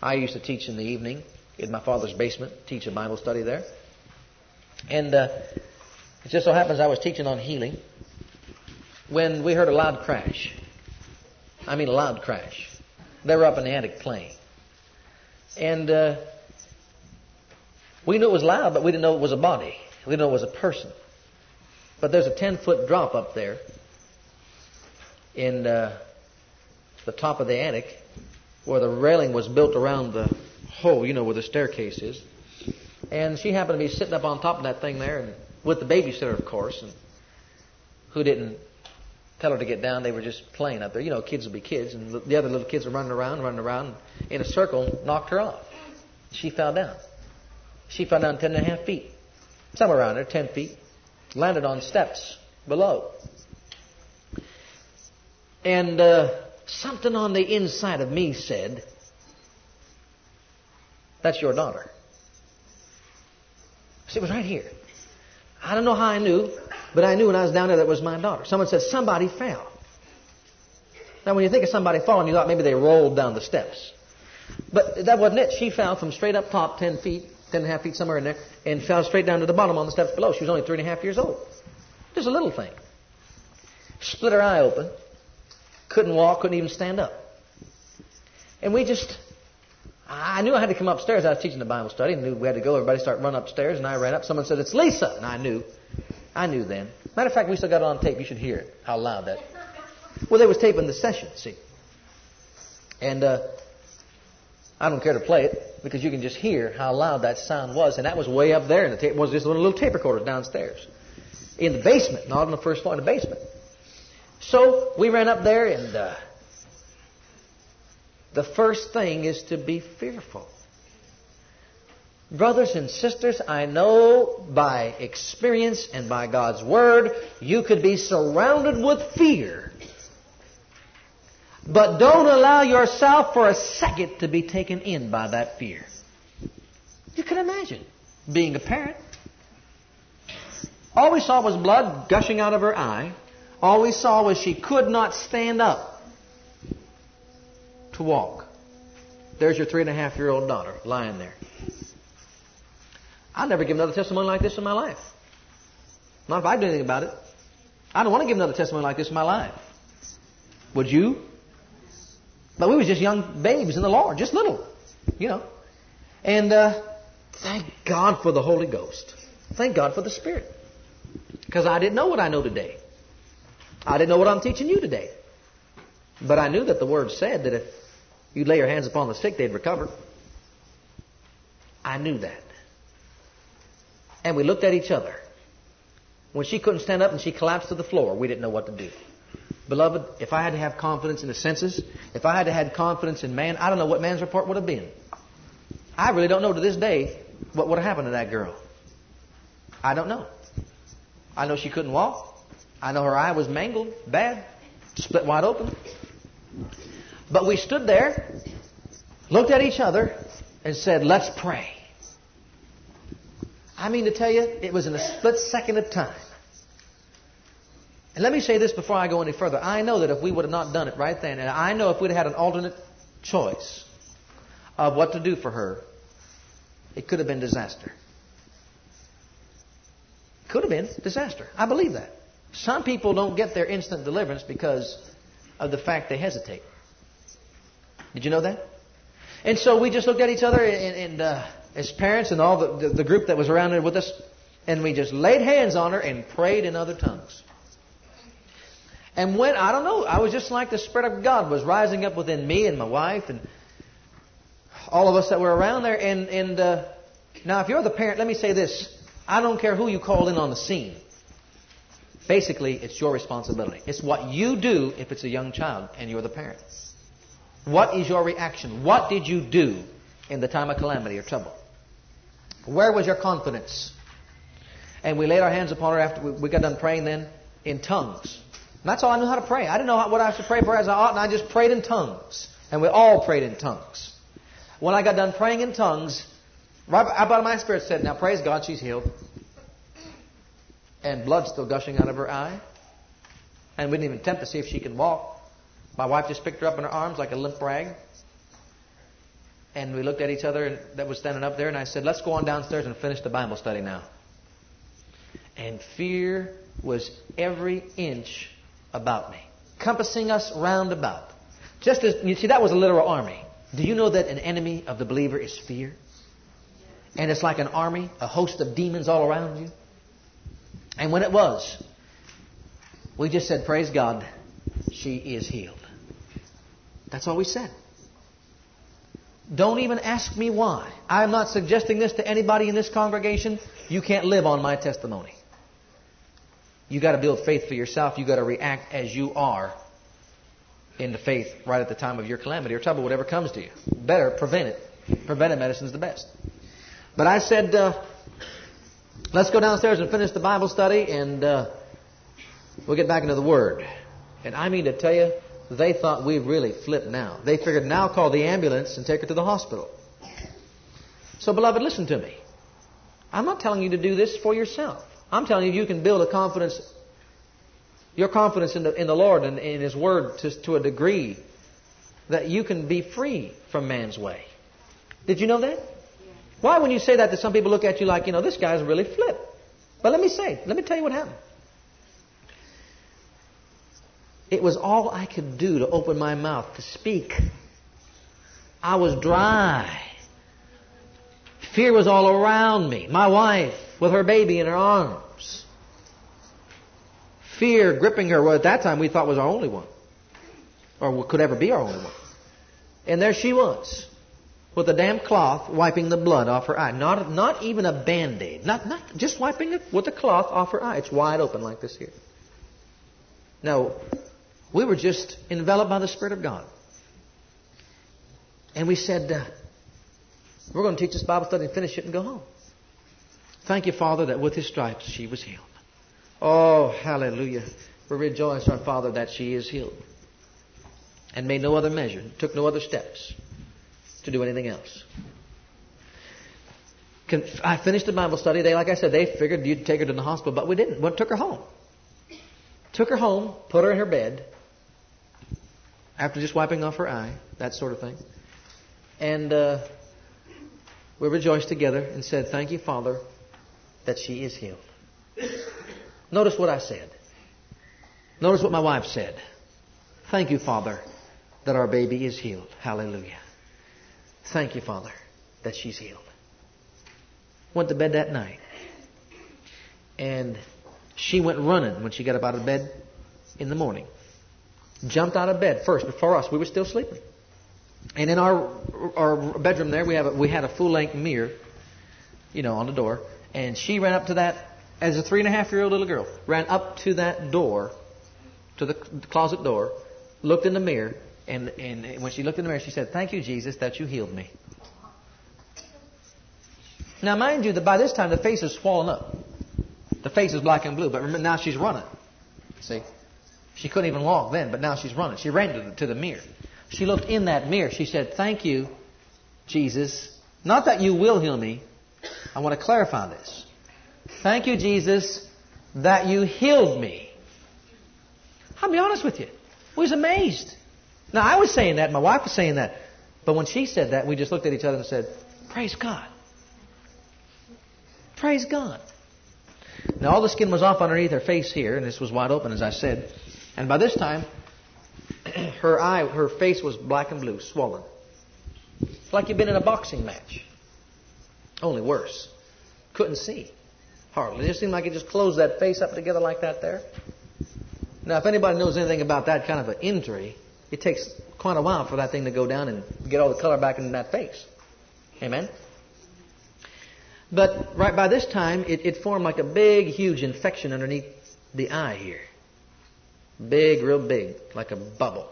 I used to teach in the evening in my father's basement, teach a Bible study there. And uh, it just so happens I was teaching on healing when we heard a loud crash. I mean, a loud crash. They were up in the attic playing. And uh, we knew it was loud, but we didn't know it was a body. We didn't know it was a person. But there's a 10 foot drop up there in uh, the top of the attic where the railing was built around the hole, you know, where the staircase is. And she happened to be sitting up on top of that thing there, and with the babysitter, of course, and who didn't tell her to get down. They were just playing up there. You know, kids will be kids, and the other little kids were running around, running around in a circle, knocked her off. She fell down. She fell down ten and a half feet, somewhere around there, ten feet, landed on steps below. And uh, something on the inside of me said, that's your daughter. See, it was right here. I don't know how I knew, but I knew when I was down there that was my daughter. Someone said, somebody fell. Now, when you think of somebody falling, you thought maybe they rolled down the steps. But that wasn't it. She fell from straight up top, 10 feet, 10 and a feet, somewhere in there, and fell straight down to the bottom on the steps below. She was only three and a half years old. Just a little thing. Split her eye open. Couldn't walk, couldn't even stand up. And we just I knew I had to come upstairs. I was teaching the Bible study and knew we had to go. Everybody started running upstairs, and I ran up. Someone said, It's Lisa. And I knew. I knew then. Matter of fact, we still got it on tape. You should hear it, how loud that. Well, they was taping the session, see. And uh, I don't care to play it because you can just hear how loud that sound was. And that was way up there. And the tape was just a little tape recorder downstairs. In the basement, not on the first floor, in the basement. So we ran up there and. Uh, the first thing is to be fearful. Brothers and sisters, I know by experience and by God's Word, you could be surrounded with fear. But don't allow yourself for a second to be taken in by that fear. You can imagine being a parent. All we saw was blood gushing out of her eye. All we saw was she could not stand up to walk. There's your three and a half year old daughter lying there. I'll never give another testimony like this in my life. Not if I do anything about it. I don't want to give another testimony like this in my life. Would you? But we was just young babes in the Lord, just little, you know. And uh, thank God for the Holy Ghost. Thank God for the Spirit. Because I didn't know what I know today. I didn't know what I'm teaching you today. But I knew that the Word said that if you lay your hands upon the sick, they'd recover. I knew that. And we looked at each other. When she couldn't stand up and she collapsed to the floor, we didn't know what to do. Beloved, if I had to have confidence in the senses, if I had to have confidence in man, I don't know what man's report would have been. I really don't know to this day what would have happened to that girl. I don't know. I know she couldn't walk. I know her eye was mangled, bad, split wide open. But we stood there, looked at each other, and said, Let's pray. I mean to tell you, it was in a split second of time. And let me say this before I go any further. I know that if we would have not done it right then, and I know if we'd had an alternate choice of what to do for her, it could have been disaster. Could have been disaster. I believe that. Some people don't get their instant deliverance because of the fact they hesitate. Did you know that? And so we just looked at each other and, and uh, as parents and all the, the, the group that was around with us, and we just laid hands on her and prayed in other tongues. And when, I don't know, I was just like the Spirit of God was rising up within me and my wife and all of us that were around there. And, and uh, now, if you're the parent, let me say this. I don't care who you call in on the scene. Basically, it's your responsibility. It's what you do if it's a young child and you're the parent. What is your reaction? What did you do in the time of calamity or trouble? Where was your confidence? And we laid our hands upon her after we got done praying then in tongues. That's all I knew how to pray. I didn't know what I should pray for as I ought, and I just prayed in tongues. And we all prayed in tongues. When I got done praying in tongues, right about my spirit said, Now praise God, she's healed. And blood still gushing out of her eye. And we didn't even attempt to see if she can walk. My wife just picked her up in her arms like a limp rag. And we looked at each other and that was standing up there, and I said, Let's go on downstairs and finish the Bible study now. And fear was every inch about me, compassing us round about. Just as, you see, that was a literal army. Do you know that an enemy of the believer is fear? And it's like an army, a host of demons all around you. And when it was, we just said, Praise God, she is healed. That's all we said. Don't even ask me why. I'm not suggesting this to anybody in this congregation. You can't live on my testimony. You got to build faith for yourself. You got to react as you are in the faith right at the time of your calamity or trouble, whatever comes to you. Better prevent it. Preventive medicine is the best. But I said, uh, let's go downstairs and finish the Bible study, and uh, we'll get back into the Word. And I mean to tell you, they thought we really flipped now. They figured now call the ambulance and take her to the hospital. So, beloved, listen to me. I'm not telling you to do this for yourself. I'm telling you, you can build a confidence, your confidence in the, in the Lord and in His Word to, to a degree that you can be free from man's way. Did you know that? Why, when you say that, do some people look at you like, you know, this guy's really flip? But let me say, let me tell you what happened. It was all I could do to open my mouth to speak. I was dry. Fear was all around me. My wife with her baby in her arms. Fear gripping her, well, at that time we thought was our only one. Or could ever be our only one. And there she was, with a damp cloth wiping the blood off her eye. Not, not even a band aid. Not, not, just wiping it with a cloth off her eye. It's wide open like this here. Now, we were just enveloped by the Spirit of God. And we said, uh, we're going to teach this Bible study and finish it and go home. Thank you, Father, that with his stripes she was healed. Oh, hallelujah. We rejoice, our Father, that she is healed. And made no other measure, took no other steps to do anything else. I finished the Bible study. They, like I said, they figured you'd take her to the hospital, but we didn't. We took her home. Took her home, put her in her bed, after just wiping off her eye, that sort of thing. And uh, we rejoiced together and said, Thank you, Father, that she is healed. Notice what I said. Notice what my wife said. Thank you, Father, that our baby is healed. Hallelujah. Thank you, Father, that she's healed. Went to bed that night. And she went running when she got up out of bed in the morning. Jumped out of bed first before us. We were still sleeping. And in our our bedroom there, we have a, we had a full length mirror, you know, on the door. And she ran up to that as a three and a half year old little girl. Ran up to that door, to the closet door, looked in the mirror, and and when she looked in the mirror, she said, "Thank you, Jesus, that you healed me." Now, mind you, that by this time the face is swollen up. The face is black and blue, but remember now she's running. See, she couldn't even walk then, but now she's running. She ran to the, to the mirror. She looked in that mirror. She said, Thank you, Jesus. Not that you will heal me. I want to clarify this. Thank you, Jesus, that you healed me. I'll be honest with you. We was amazed. Now, I was saying that. My wife was saying that. But when she said that, we just looked at each other and said, Praise God. Praise God. Now, all the skin was off underneath her face here, and this was wide open, as I said. And by this time, her eye, her face was black and blue, swollen. It's like you've been in a boxing match. Only worse. Couldn't see. Hardly. It just seemed like it just closed that face up together like that there. Now, if anybody knows anything about that kind of an injury, it takes quite a while for that thing to go down and get all the color back in that face. Amen? But right by this time, it, it formed like a big, huge infection underneath the eye here. Big, real big, like a bubble.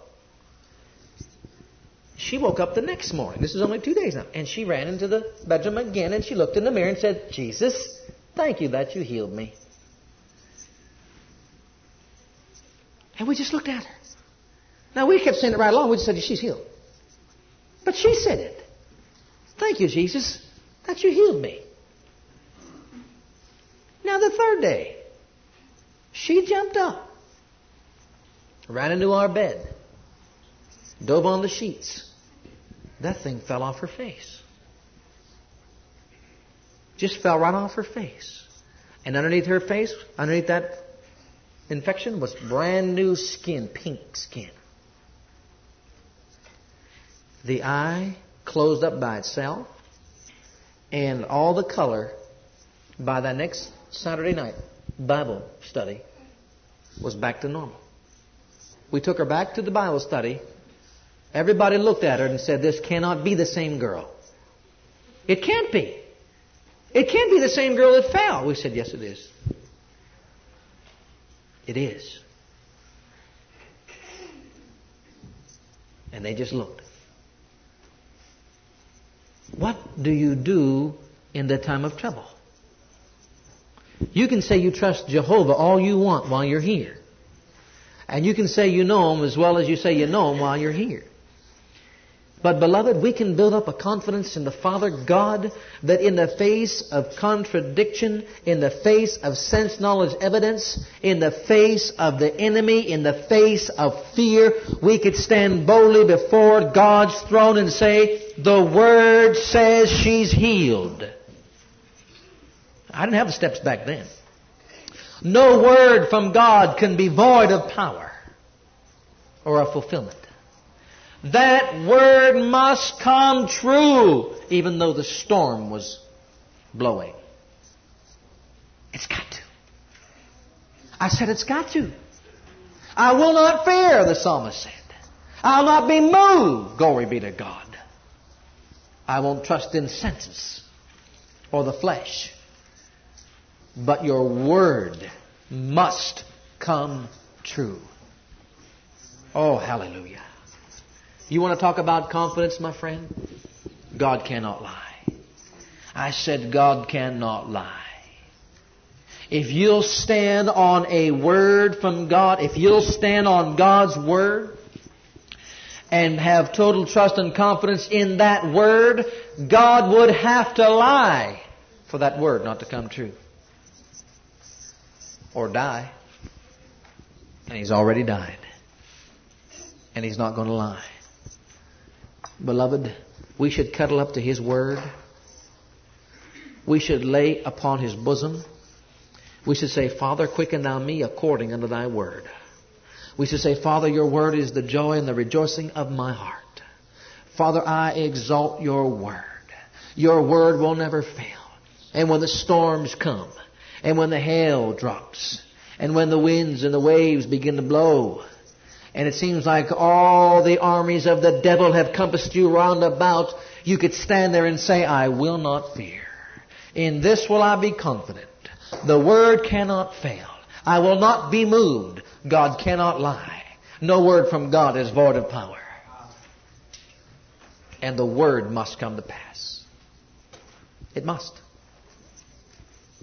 She woke up the next morning. This was only two days now. And she ran into the bedroom again and she looked in the mirror and said, Jesus, thank you that you healed me. And we just looked at her. Now we kept saying it right along. We just said, she's healed. But she said it. Thank you, Jesus, that you healed me. Now, the third day, she jumped up, ran into our bed, dove on the sheets. That thing fell off her face. Just fell right off her face. And underneath her face, underneath that infection, was brand new skin, pink skin. The eye closed up by itself, and all the color by that next Saturday night Bible study was back to normal. We took her back to the Bible study. Everybody looked at her and said, This cannot be the same girl. It can't be. It can't be the same girl that fell. We said, Yes, it is. It is. And they just looked. What do you do in the time of trouble? You can say you trust Jehovah all you want while you're here. And you can say you know Him as well as you say you know Him while you're here. But beloved, we can build up a confidence in the Father God that in the face of contradiction, in the face of sense knowledge evidence, in the face of the enemy, in the face of fear, we could stand boldly before God's throne and say, the Word says she's healed. I didn't have the steps back then. No word from God can be void of power or of fulfillment. That word must come true, even though the storm was blowing. It's got to. I said it's got to. I will not fear, the psalmist said. I'll not be moved, glory be to God. I won't trust in senses or the flesh. But your word must come true. Oh, hallelujah. You want to talk about confidence, my friend? God cannot lie. I said, God cannot lie. If you'll stand on a word from God, if you'll stand on God's word and have total trust and confidence in that word, God would have to lie for that word not to come true or die. And he's already died. And he's not going to lie. Beloved, we should cuddle up to his word. We should lay upon his bosom. We should say, Father, quicken thou me according unto thy word. We should say, Father, your word is the joy and the rejoicing of my heart. Father, I exalt your word. Your word will never fail. And when the storms come, and when the hail drops, and when the winds and the waves begin to blow, and it seems like all the armies of the devil have compassed you round about, you could stand there and say, I will not fear. In this will I be confident. The word cannot fail. I will not be moved. God cannot lie. No word from God is void of power. And the word must come to pass. It must.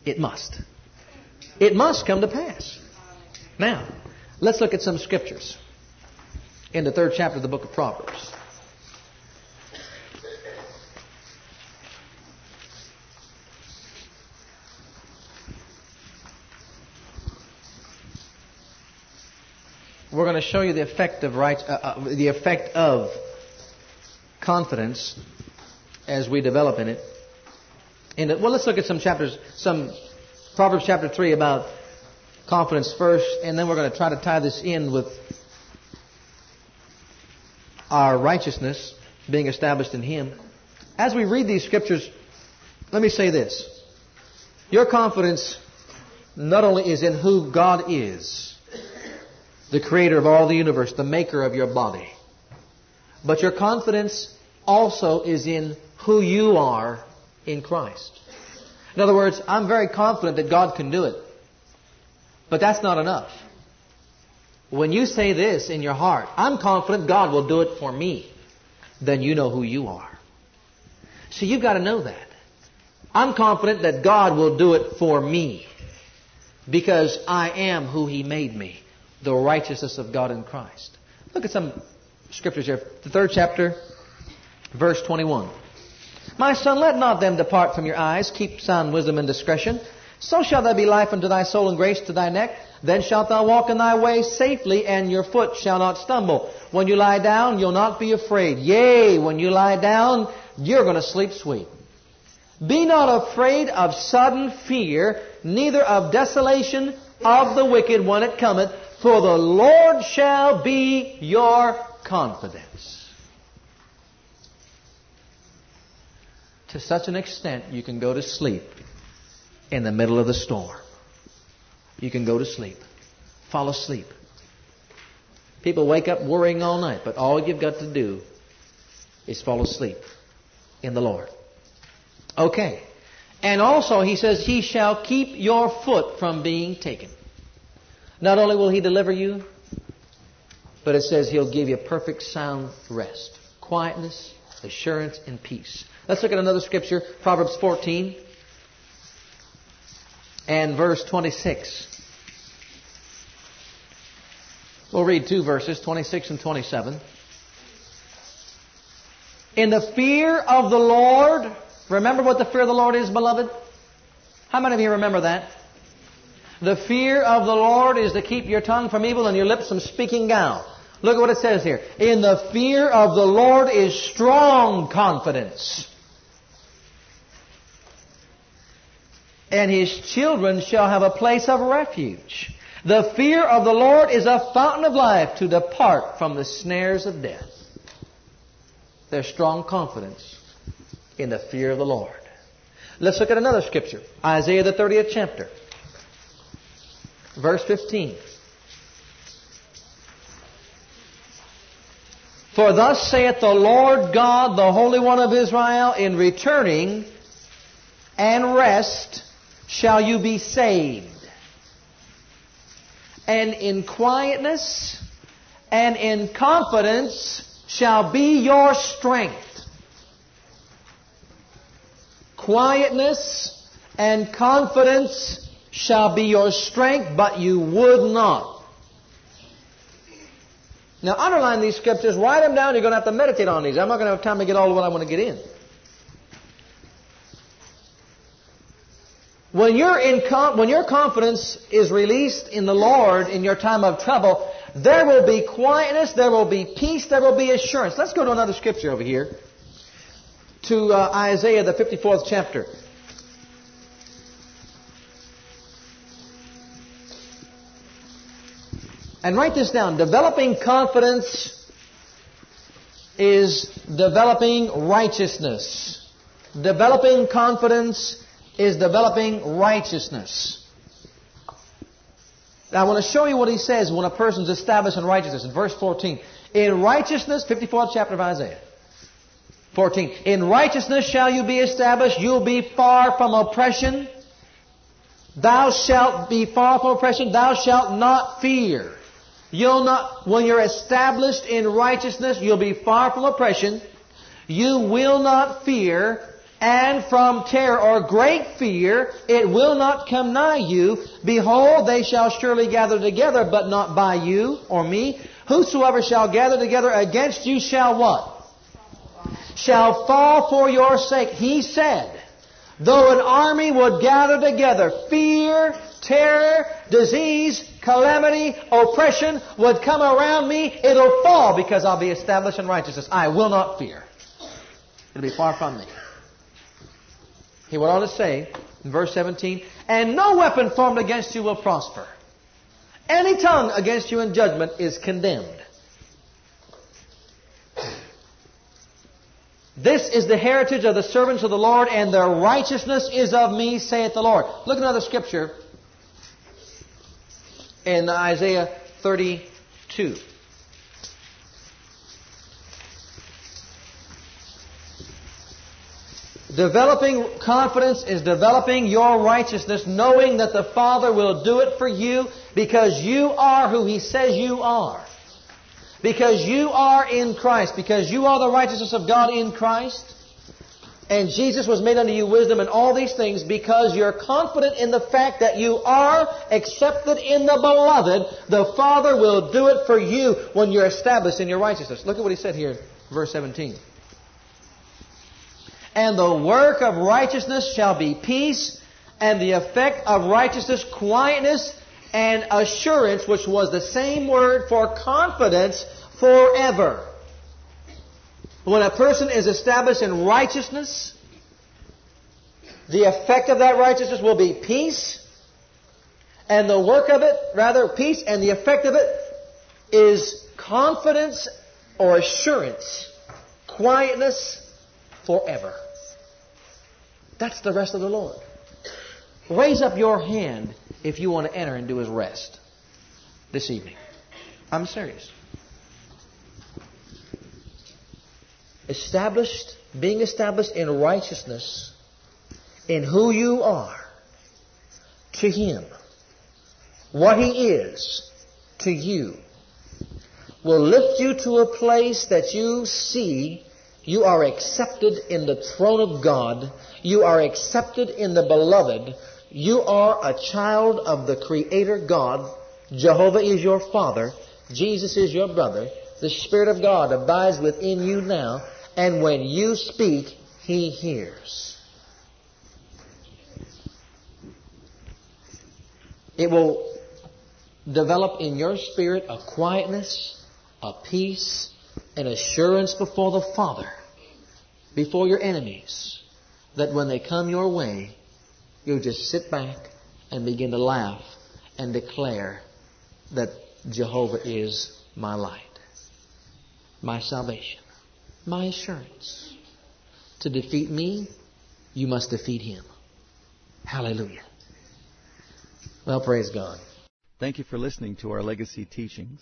It must. It must come to pass. Now, let's look at some scriptures in the third chapter of the book of Proverbs. We're going to show you the effect of right, uh, uh, the effect of confidence as we develop in it. In the, uh, well, let's look at some chapters, some Proverbs chapter three about confidence first, and then we're going to try to tie this in with our righteousness being established in Him. As we read these scriptures, let me say this. Your confidence not only is in who God is, the creator of all the universe, the maker of your body, but your confidence also is in who you are in Christ. In other words, I'm very confident that God can do it. But that's not enough. When you say this in your heart, I'm confident God will do it for me, then you know who you are. So you've got to know that. I'm confident that God will do it for me because I am who He made me, the righteousness of God in Christ. Look at some scriptures here. The third chapter, verse 21. My son, let not them depart from your eyes. Keep sound wisdom and discretion. So shall there be life unto thy soul and grace to thy neck. Then shalt thou walk in thy way safely, and your foot shall not stumble. When you lie down, you'll not be afraid. Yea, when you lie down, you're going to sleep sweet. Be not afraid of sudden fear, neither of desolation of the wicked when it cometh, for the Lord shall be your confidence. To such an extent, you can go to sleep in the middle of the storm you can go to sleep. Fall asleep. People wake up worrying all night, but all you've got to do is fall asleep in the Lord. Okay. And also, he says, He shall keep your foot from being taken. Not only will He deliver you, but it says He'll give you perfect sound rest, quietness, assurance, and peace. Let's look at another scripture, Proverbs 14 and verse 26. We'll read two verses, 26 and 27. In the fear of the Lord, remember what the fear of the Lord is, beloved? How many of you remember that? The fear of the Lord is to keep your tongue from evil and your lips from speaking guile. Look at what it says here. In the fear of the Lord is strong confidence. And his children shall have a place of refuge. The fear of the Lord is a fountain of life to depart from the snares of death. There's strong confidence in the fear of the Lord. Let's look at another scripture. Isaiah the 30th chapter. Verse 15. For thus saith the Lord God, the Holy One of Israel, in returning and rest shall you be saved and in quietness and in confidence shall be your strength. Quietness and confidence shall be your strength, but you would not. Now, underline these scriptures, write them down. You're going to have to meditate on these. I'm not going to have time to get all of what I want to get in. When, you in when your confidence is released in the Lord in your time of trouble, there will be quietness, there will be peace, there will be assurance. Let's go to another scripture over here. To uh, Isaiah, the 54th chapter. And write this down. Developing confidence is developing righteousness. Developing confidence is developing righteousness. Now I want to show you what he says when a person's established in righteousness. In verse 14. In righteousness, 54th chapter of Isaiah. 14. In righteousness shall you be established. You'll be far from oppression. Thou shalt be far from oppression. Thou shalt not fear. You'll not, when you're established in righteousness, you'll be far from oppression. You will not fear, and from terror or great fear, it will not come nigh you. Behold, they shall surely gather together, but not by you or me. Whosoever shall gather together against you shall what? Shall fall for your sake. He said, though an army would gather together, fear, terror, disease, calamity, oppression would come around me, it'll fall because I'll be established in righteousness. I will not fear. It'll be far from me. He went on to say in verse 17, And no weapon formed against you will prosper. Any tongue against you in judgment is condemned. This is the heritage of the servants of the Lord, and their righteousness is of me, saith the Lord. Look at another scripture in Isaiah 32. Developing confidence is developing your righteousness, knowing that the Father will do it for you because you are who He says you are. Because you are in Christ. Because you are the righteousness of God in Christ. And Jesus was made unto you wisdom and all these things because you're confident in the fact that you are accepted in the beloved. The Father will do it for you when you're established in your righteousness. Look at what he said here, verse 17. And the work of righteousness shall be peace, and the effect of righteousness quietness and assurance, which was the same word for confidence forever. When a person is established in righteousness, the effect of that righteousness will be peace, and the work of it, rather, peace, and the effect of it is confidence or assurance, quietness forever. That's the rest of the Lord. Raise up your hand if you want to enter into His rest this evening. I'm serious. Established, being established in righteousness, in who you are, to Him, what He is, to you, will lift you to a place that you see you are accepted in the throne of God. You are accepted in the beloved. You are a child of the Creator God. Jehovah is your Father. Jesus is your brother. The Spirit of God abides within you now. And when you speak, He hears. It will develop in your spirit a quietness, a peace, an assurance before the Father, before your enemies, that when they come your way, you'll just sit back and begin to laugh and declare that Jehovah is my light, my salvation, my assurance. To defeat me, you must defeat him. Hallelujah. Well, praise God. Thank you for listening to our legacy teachings.